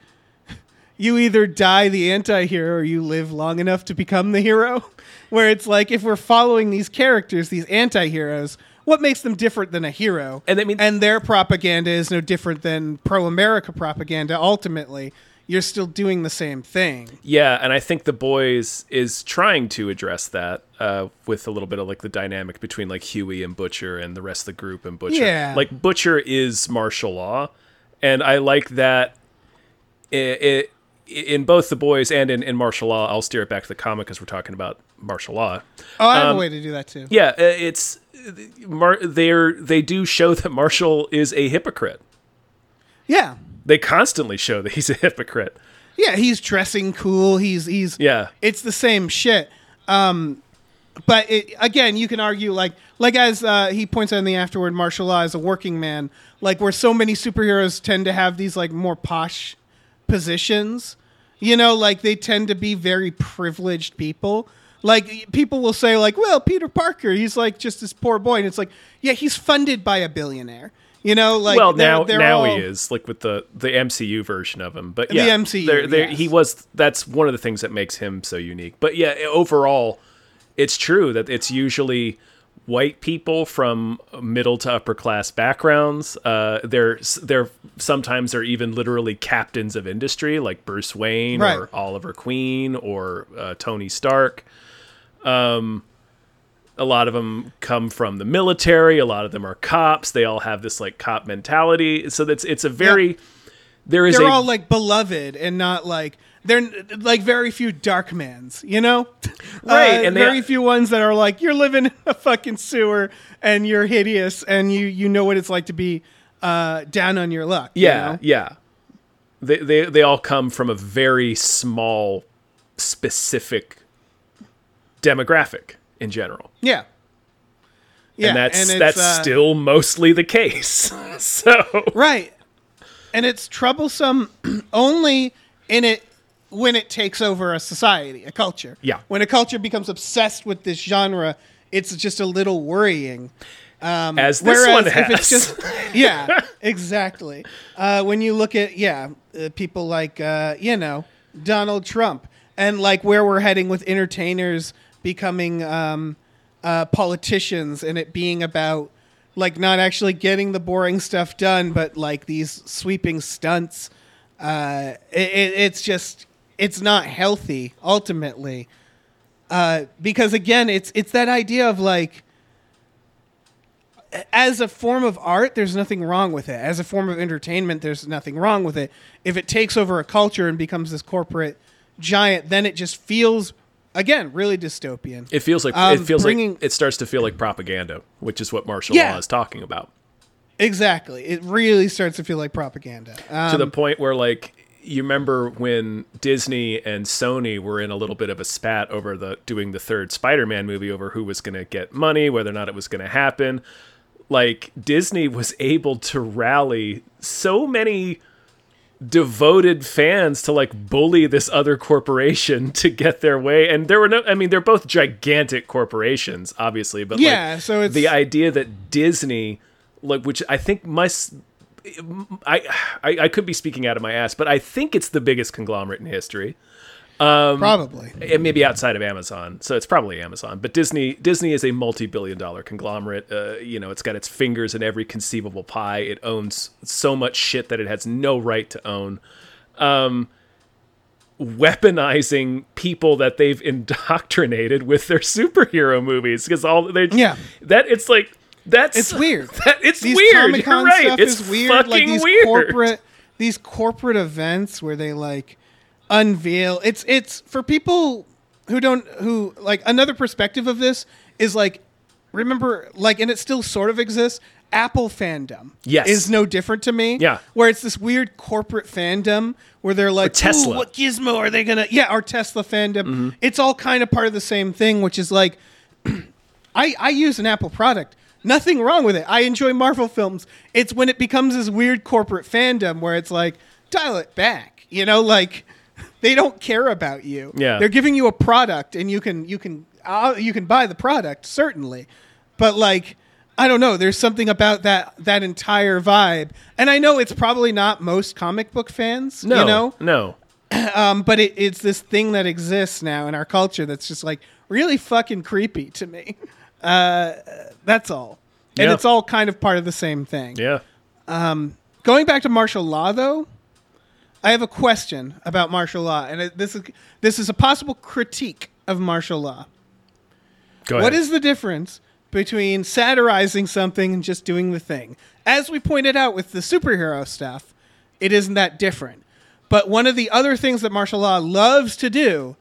you either die the anti-hero or you live long enough to become the hero where it's like if we're following these characters these anti-heroes what makes them different than a hero And I mean- and their propaganda is no different than pro-america propaganda ultimately you're still doing the same thing Yeah, and I think the boys is trying to address that uh, with a little bit of like the dynamic between like Huey and Butcher and the rest of the group and Butcher. Yeah. Like Butcher is Marshal Law, and I like that. It, it in both the boys and in, in Marshal Law. I'll steer it back to the comic because we're talking about Marshal Law. oh i have Um, a way to do that too Yeah, it's they're they do show that Marshal is a hypocrite. yeah They constantly show that he's a hypocrite. yeah he's dressing cool he's he's Yeah. it's the same shit. Um, but it, again, you can argue like like as uh, he points out in the afterward, Marshal Law as a working man, like where so many superheroes tend to have these like more posh positions. You know, like they tend to be very privileged people. Like people will say, like, well, Peter Parker, he's like just this poor boy, and it's like, yeah, he's funded by a billionaire. You know, like well they're- now they're now all- he is like with the the MCU version of him but yeah the MCU, there- there- yes. he was that's one of the things that makes him so unique but yeah overall it's true that it's usually white people from middle to upper class backgrounds. Uh they're they're sometimes are even literally captains of industry like Bruce Wayne Right. or Oliver Queen or uh, Tony Stark. Um, a lot of them come from the military a lot of them are cops they all have this like cop mentality. So that's it's a very there is they're a all like beloved and not like they're like very few Darkmans, you know? Right, Uh, and very few ones that are like you're living in a fucking sewer and you're hideous and you you know what it's like to be uh, down on your luck. you yeah know? yeah they, they they all come from a very small specific demographic in general yeah, yeah, and that's it's, that's uh, still mostly the case so right, and it's troublesome only in it when it takes over a society, a culture. Yeah. when a culture becomes obsessed with this genre, it's just a little worrying. as this one if has it's just yeah, exactly. Uh, when you look at yeah, uh, people like uh, you know Donald Trump and like where we're heading with entertainers becoming um, uh, politicians and it being about like not actually getting the boring stuff done, but like these sweeping stunts. Uh, it, it's just it's not healthy ultimately uh, because again, it's it's that idea of like as a form of art, there's nothing wrong with it. As a form of entertainment, there's nothing wrong with it. If it takes over a culture and becomes this corporate giant, then it just feels, again, really dystopian. it feels like Um, it feels bringing- like it starts to feel like propaganda which is what Marshal Yeah. law is talking about exactly. It really starts to feel like propaganda. Um, to the point where like you remember when Disney and Sony were in a little bit of a spat over the doing the third Spider-Man movie over who was going to get money, whether or not it was going to happen. Like Disney was able to rally so many devoted fans to like bully this other corporation to get their way and there were no I mean they're both gigantic corporations obviously but Yeah, like, so it's- the idea that Disney like which I think must I, I I could be speaking out of my ass, but I think it's the biggest conglomerate in history, probably. and maybe outside of Amazon. So it's probably Amazon. But Disney Disney is a multi-billion-dollar conglomerate. Uh, you know, it's got its fingers in every conceivable pie. It owns so much shit that it has no right to own. Um, weaponizing people that they've indoctrinated with their superhero movies because all they Yeah. that it's like that's It's weird. that it's These weird Comic Con right stuff it's is weird. fucking Like these weird corporate these corporate events where they like unveil. It's it's for people who don't who like another perspective of this is like remember like and it still sort of exists. Apple fandom Yes. is no different to me. Yeah. where it's this weird corporate fandom where they're like, Tesla. Mm-hmm. "Ooh, what gizmo are they gonna? Yeah, our Tesla fandom. It's all kind of part of the same thing, which is like I, I use an Apple product. Nothing wrong with it. I enjoy Marvel films. It's when it becomes this weird corporate fandom where it's like, dial it back. You know, like they don't care about you. Yeah. they're giving you a product, and you can you can uh, you can buy the product certainly, but like I don't know. There's something about that that entire vibe, and I know it's probably not most comic book fans. no you know, no um, but it, it's this thing that exists now in our culture that's just like really fucking creepy to me. Uh, that's all, and Yeah. it's all kind of part of the same thing. yeah Going back to Marshal Law, though, I have a question about Marshal Law, and it, this is this is a possible critique of Marshal Law. go ahead What is the difference between satirizing something and just doing the thing? As we pointed out with the superhero stuff, it isn't that different. But one of the other things that Marshal Law loves to do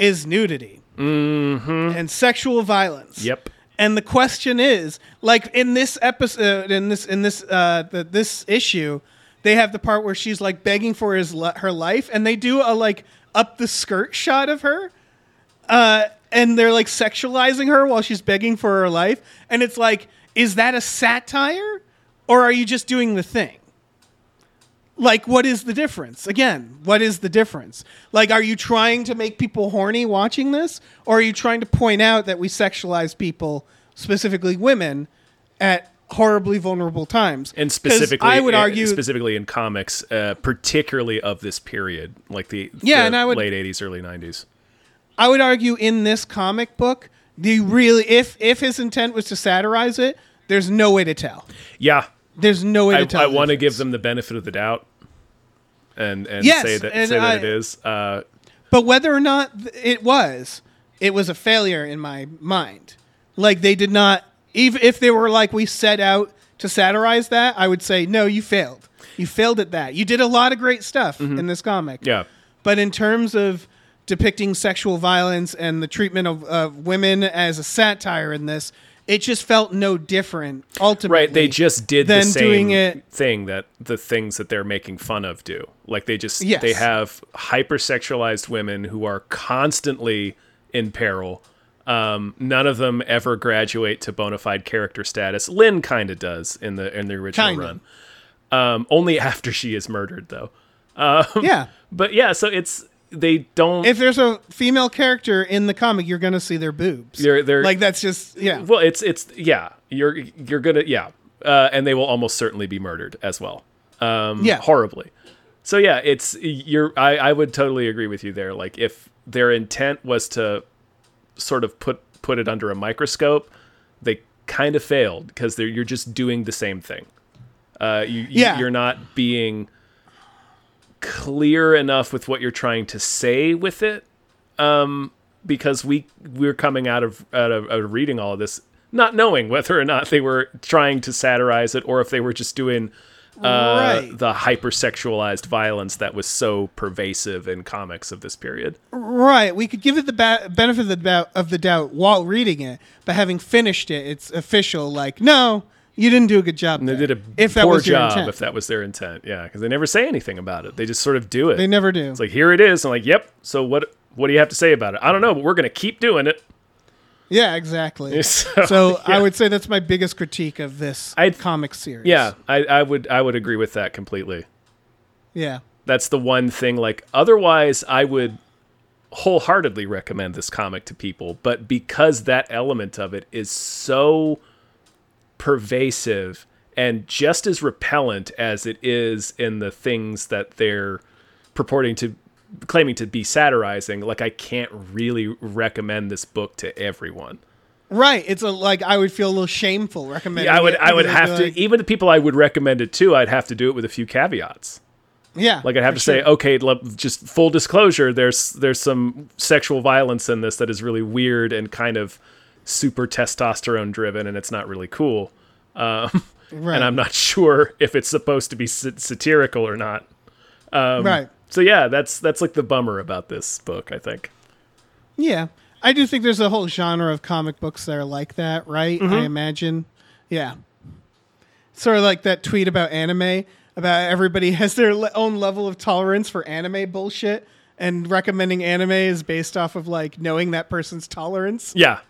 is nudity and sexual violence. Yep. And the question is, like in this episode, in this in this uh, the, this issue, they have the part where she's like begging for his her life, and they do a like up the skirt shot of her, uh, and they're like sexualizing her while she's begging for her life, and it's like, is that a satire, or are you just doing the thing? Like, what is the difference? Again, what is the difference? Like, are you trying to make people horny watching this, or are you trying to point out that we sexualize people, specifically women, at horribly vulnerable times? and specifically I would argue specifically in comics uh, particularly of this period like the, Yeah, the and I would- late 80s early 90s I would argue in this comic book, the really if if his intent was to satirize it, there's no way to tell. yeah There's no way i, to tell. I want to give them the benefit of the doubt and and Yes, say that and say that I- it is uh, But whether or not it was, it was a failure in my mind. Like they did not, even if they were like we set out to satirize that, I would say no, you failed. You failed at that. You did a lot of great stuff in this comic. Mm-hmm. yeah But in terms of depicting sexual violence and the treatment of, of women as a satire in this, it just felt no different. Ultimately, right they just did the same doing it- thing that the things that they're making fun of do like they just Yes. they have hypersexualized women who are constantly in peril um, none of them ever graduate to bona fide character status. Lynn kind of does in the in the original Kinda. run. Um, only after she is murdered, though. yeah. But yeah, so it's they don't. If there's a female character in the comic, you're gonna see their boobs. They're- they're- like that's just yeah. well, it's it's yeah. You're you're gonna yeah, uh, and they will almost certainly be murdered as well. Um, Yeah. horribly. So yeah, it's you're. I I would totally agree with you there. Like if their intent was to sort of put put it under a microscope, they kind of failed because they're you're just doing the same thing. Uh, you, you Yeah. you're not being clear enough with what you're trying to say with it um, because we we're coming out of, out of out of reading all of this not knowing whether or not they were trying to satirize it or if they were just doing uh, Right. the hypersexualized violence that was so pervasive in comics of this period. Right. We could give it the ba- benefit of the, doubt, of the doubt while reading it, but having finished it, it's official. Like, no, you didn't do a good job. They there, did a if that poor was their job intent. if that was their intent. Yeah, because they never say anything about it. They just sort of do it. They never do. It's like here it is. I'm like, yep. So what? What do you have to say about it? I don't know, but we're gonna keep doing it. yeah, exactly. So, So I would say that's my biggest critique of this I'd- comic series. Yeah, I, I would I would agree with that completely. Yeah. That's the one thing. Like otherwise, I would wholeheartedly recommend this comic to people, but because that element of it is so pervasive and just as repellent as it is in the things that they're purporting to claiming to be satirizing like i can't really recommend this book to everyone Right. It's a like I would feel a little shameful recommending. i would it i would have to like- even the people i would recommend it to i'd have to do it with a few caveats yeah. Like I'd have to say, okay, just full disclosure. There's there's some sexual violence in this that is really weird and kind of super testosterone driven, and it's not really cool. Um, Right. And I'm not sure if it's supposed to be sa- satirical or not. um, right. So yeah, that's that's like the bummer about this book. I think. Yeah. I do think there's a whole genre of comic books that are like that, right? Mm-hmm. I imagine. Yeah. Sort of like that tweet about anime, about everybody has their le- own level of tolerance for anime bullshit, and recommending anime is based off of like knowing that person's tolerance. Yeah.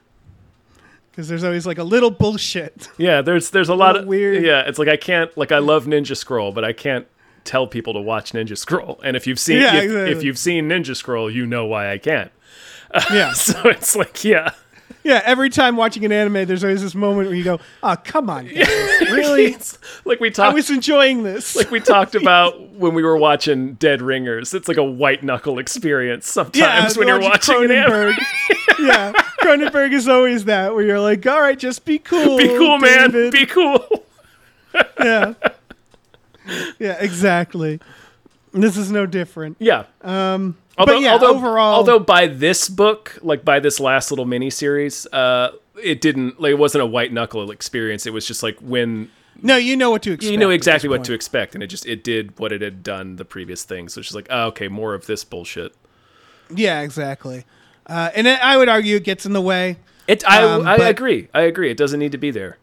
Because there's always like a little bullshit. Yeah, there's there's a lot of weird. Yeah, it's like I can't like I love Ninja Scroll, but I can't tell people to watch Ninja Scroll. And if you've seen Yeah, if, exactly. if you've seen Ninja Scroll, you know why I can't. yeah. So it's like yeah. Yeah. Every time watching an anime, there's always this moment where you go, oh, come on. guys. Really? Like we talked, I was enjoying this. like we talked about when we were watching Dead Ringers. It's like a white knuckle experience sometimes yeah, when you're watching an anime. Yeah, Cronenberg is always that where you're like, all right, just be cool. Be cool, man. Be cool. yeah, yeah, exactly. This is no different. Yeah. Um, Although, but yeah, although, overall, although by this book, like by this last little mini series, uh, it didn't like it wasn't a white knuckle experience. It was just like when no, you know what to expect. you know exactly what point. to expect, and it just it did what it had done the previous things. So it's just like, oh, okay, more of this bullshit. Yeah, exactly. Uh, and I would argue it gets in the way. It, I, Um, I but- agree. I agree. It doesn't need to be there.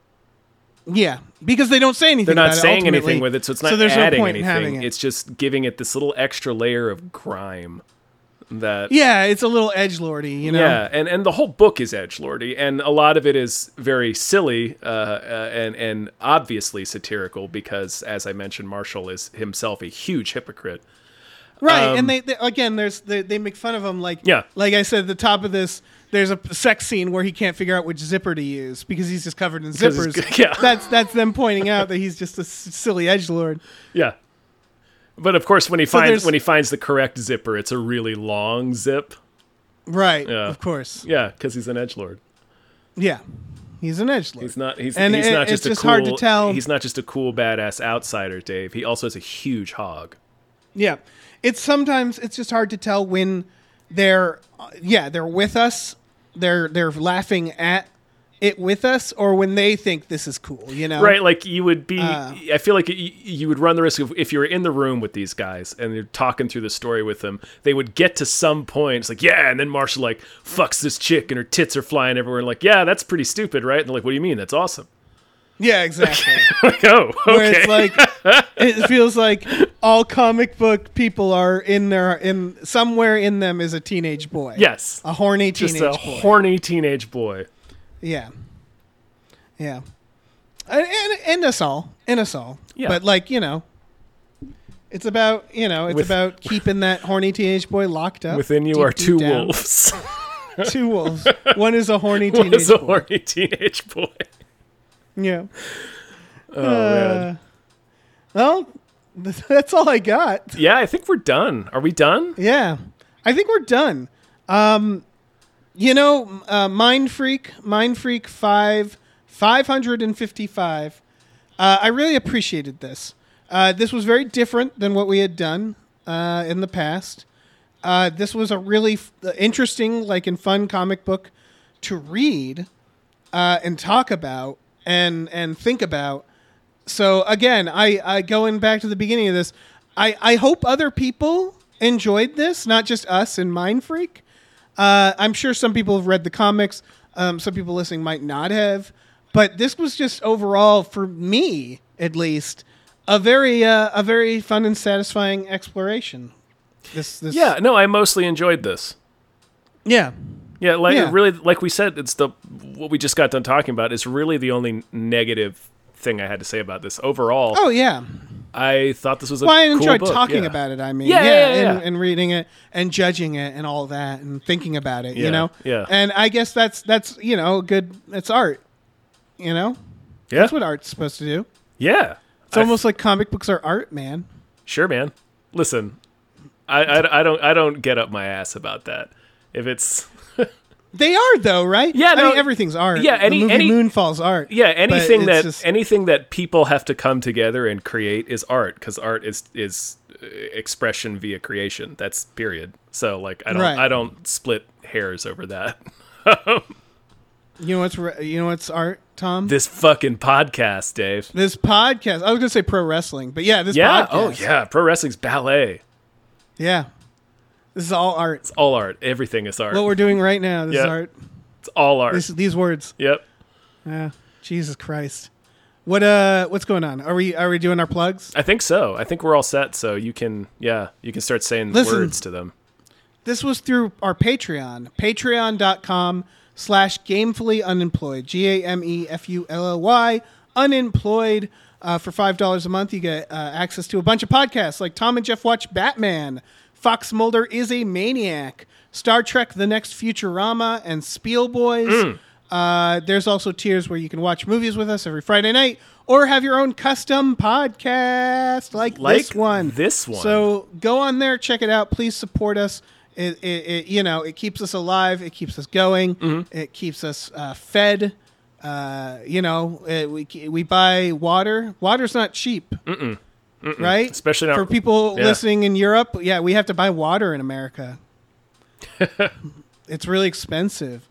Yeah, because they don't say anything. They're not about it saying anything with it, so it's not so there's adding no point in having it. It's just giving it this little extra layer of grime. That yeah, it's a little edge lordy, you know. Yeah, and, and the whole book is edge lordy, and a lot of it is very silly uh, uh, and and obviously satirical because, as I mentioned, Marshal is himself a huge hypocrite. Right, Um, and they, they again, there's they, they make fun of him like Yeah. like I said at the top of this. There's a sex scene where he can't figure out which zipper to use because he's just covered in zippers. yeah. that's that's them pointing out that he's just a s- silly edge lord. Yeah, but of course, when he So finds when he finds the correct zipper, it's a really long zip. Right, Yeah. of course. Yeah, because he's an edge lord. Yeah, he's an edge lord. He's not. He's, And he's it- not it's just a just cool. hard to tell. He's not just a cool badass outsider, Dave. He also has a huge hog. Yeah, it's sometimes it's just hard to tell when they're yeah they're with us, they're they're laughing at it with us, or when they think this is cool. You know, Right, like you would be. Uh. I feel like you, you would run the risk of if you were in the room with these guys and you're talking through the story with them, they would get to some point. It's like, yeah, and then Marshal like fucks this chick and her tits are flying everywhere. And like, yeah, that's pretty stupid, right? And they're like, what do you mean? That's awesome. Yeah, exactly. like, oh, Where okay. it's like it feels like all comic book people are in there in somewhere in them is a teenage boy. yes, a horny just teenage a boy. horny teenage boy. yeah, yeah, and, and and us all, and us all. Yeah. But like you know, it's about you know, it's With- about keeping that horny teenage boy locked up. Within you deep, are two wolves. Two wolves. One is a horny One is a boy. horny teenage boy. Yeah. Oh man. Uh, well, that's all I got. Yeah, I think we're done. Are we done? Yeah, I think we're done. Um, you know, uh, Mind Freak, Mind Freak five, five hundred and fifty-five. Uh, I really appreciated this. Uh, this was very different than what we had done uh, in the past. Uh, this was a really f- interesting, like, and fun comic book to read uh, and talk about and and think about. So again, I, I going back to the beginning of this, I, I hope other people enjoyed this, not just us and Mind Freak. Uh, I'm sure some people have read the comics. Um, some people listening might not have, but this was just overall for me at least a very uh, a very fun and satisfying exploration. This this Yeah, no, I mostly enjoyed this. yeah Yeah, like Yeah. really, like we said, it's the what we just got done talking about is really the only negative thing I had to say about this. Overall, oh yeah. I thought this was a Well, I cool enjoyed book, talking yeah. about it. I mean, Yeah, yeah, yeah, and, and reading it and judging it and all that and thinking about it. You know, yeah. And I guess that's that's you know good. It's art. You know, Yeah, that's what art's supposed to do. yeah. It's I- almost like comic books are art, man. Sure, man. Listen, I, I, I don't I don't get up my ass about that. If it's They are though, right? Yeah, I mean, everything's art. yeah, any- the movie any- Moonfall's art. yeah, anything that just- anything that people have to come together and create is art because art is is uh, expression via creation. That's period. So like I don't Right. I don't split hairs over that. you know what's re- you know what's art, Tom? This fucking podcast, Dave. this podcast. I was gonna say pro wrestling, but yeah, this Yeah. podcast. Oh yeah. Pro wrestling's ballet. yeah. This is all art. It's all art. Everything is art. What we're doing right now. This is art. It's all art. This, these words. yep. Yeah. Jesus Christ. What uh what's going on? Are we are we doing our plugs? I think so. I think we're all set. So you can, yeah, you can start saying Listen. words to them. This was through our Patreon. Patreon.com slash gamefully unemployed. G A M E F U L L Y unemployed. Uh, for five dollars a month, you get uh, access to a bunch of podcasts like Tom and Jeff Watch Batman, Fox Mulder is a Maniac, Star Trek: The Next Futurama, and Spiel Boys. Uh, there's also tiers where you can watch movies with us every Friday night, or have your own custom podcast like, Like this one. this one. So go on there, check it out. Please support us. It, it, it you know, it keeps us alive. It keeps us going. Mm-hmm. It keeps us uh, fed. Uh, you know, uh we we buy water. Water's not cheap, right? Especially not- for people yeah. listening in Europe. Yeah, we have to buy water in America. it's really expensive.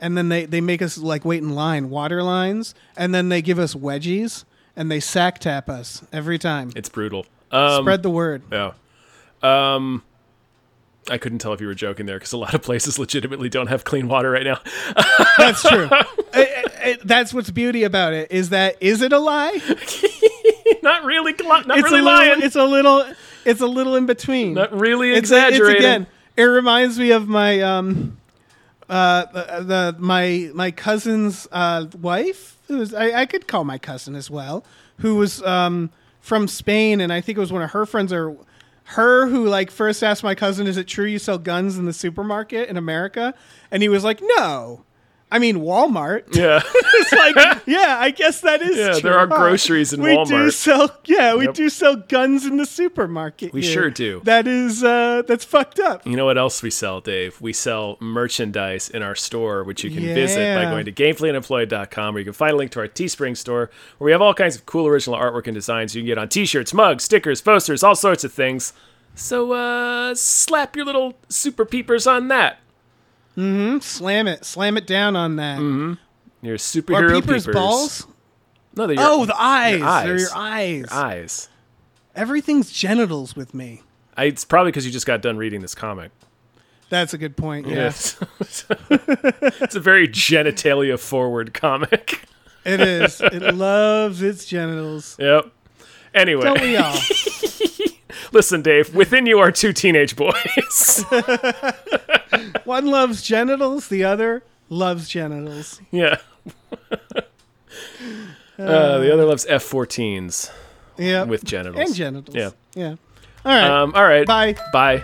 And then they, they make us like wait in line, water lines, and then they give us wedgies and they sack tap us every time. It's brutal. Um, Spread the word. Yeah. Um, I couldn't tell if you were joking there because a lot of places legitimately don't have clean water right now. That's true. I- I- that's what's beauty about it. Is that is it a lie? not really. Not It's really a lying. little. It's a little. It's a little in between. not really It's, a- it's again. It reminds me of my um, uh, the, the my my cousin's uh wife. Who was I, I could call my cousin as well. Who was um from Spain, and I think it was one of her friends or her who like first asked my cousin, "Is it true you sell guns in the supermarket in America?" And he was like, "No." I mean Walmart. Yeah. it's like, yeah, I guess that is. Yeah, true, there are groceries in we do sell, yeah, we Yep. do sell guns in the supermarket. We here. sure do. That is, uh, that's fucked up. You know what else we sell, Dave? We sell merchandise in our store, which you can visit by going to gamefullyunemployed.com, where you can find a link to our Teespring store, where we have all kinds of cool original artwork and designs you can get on t-shirts, mugs, stickers, posters, all sorts of things. So, uh, slap your little super peepers on that. Mm-hmm. Slam it, slam it down on that. Mm-hmm. Your Are superhero peepers, peepers. balls? No, they're your, Oh, the eyes. eyes. They're your eyes. eyes. Everything's genitals with me. I, it's probably because you just got done reading this comic. That's a good point. Yeah, Yes. it's a very genitalia forward comic. it is. It loves its genitals. Yep. Anyway, Don't we all? listen, Dave. Within you are two teenage boys. One loves genitals. The other loves genitals. yeah. Uh, the other loves F-14s Yeah. with genitals. and genitals. Yeah. Yeah. All right. Um. All right. Bye. Bye.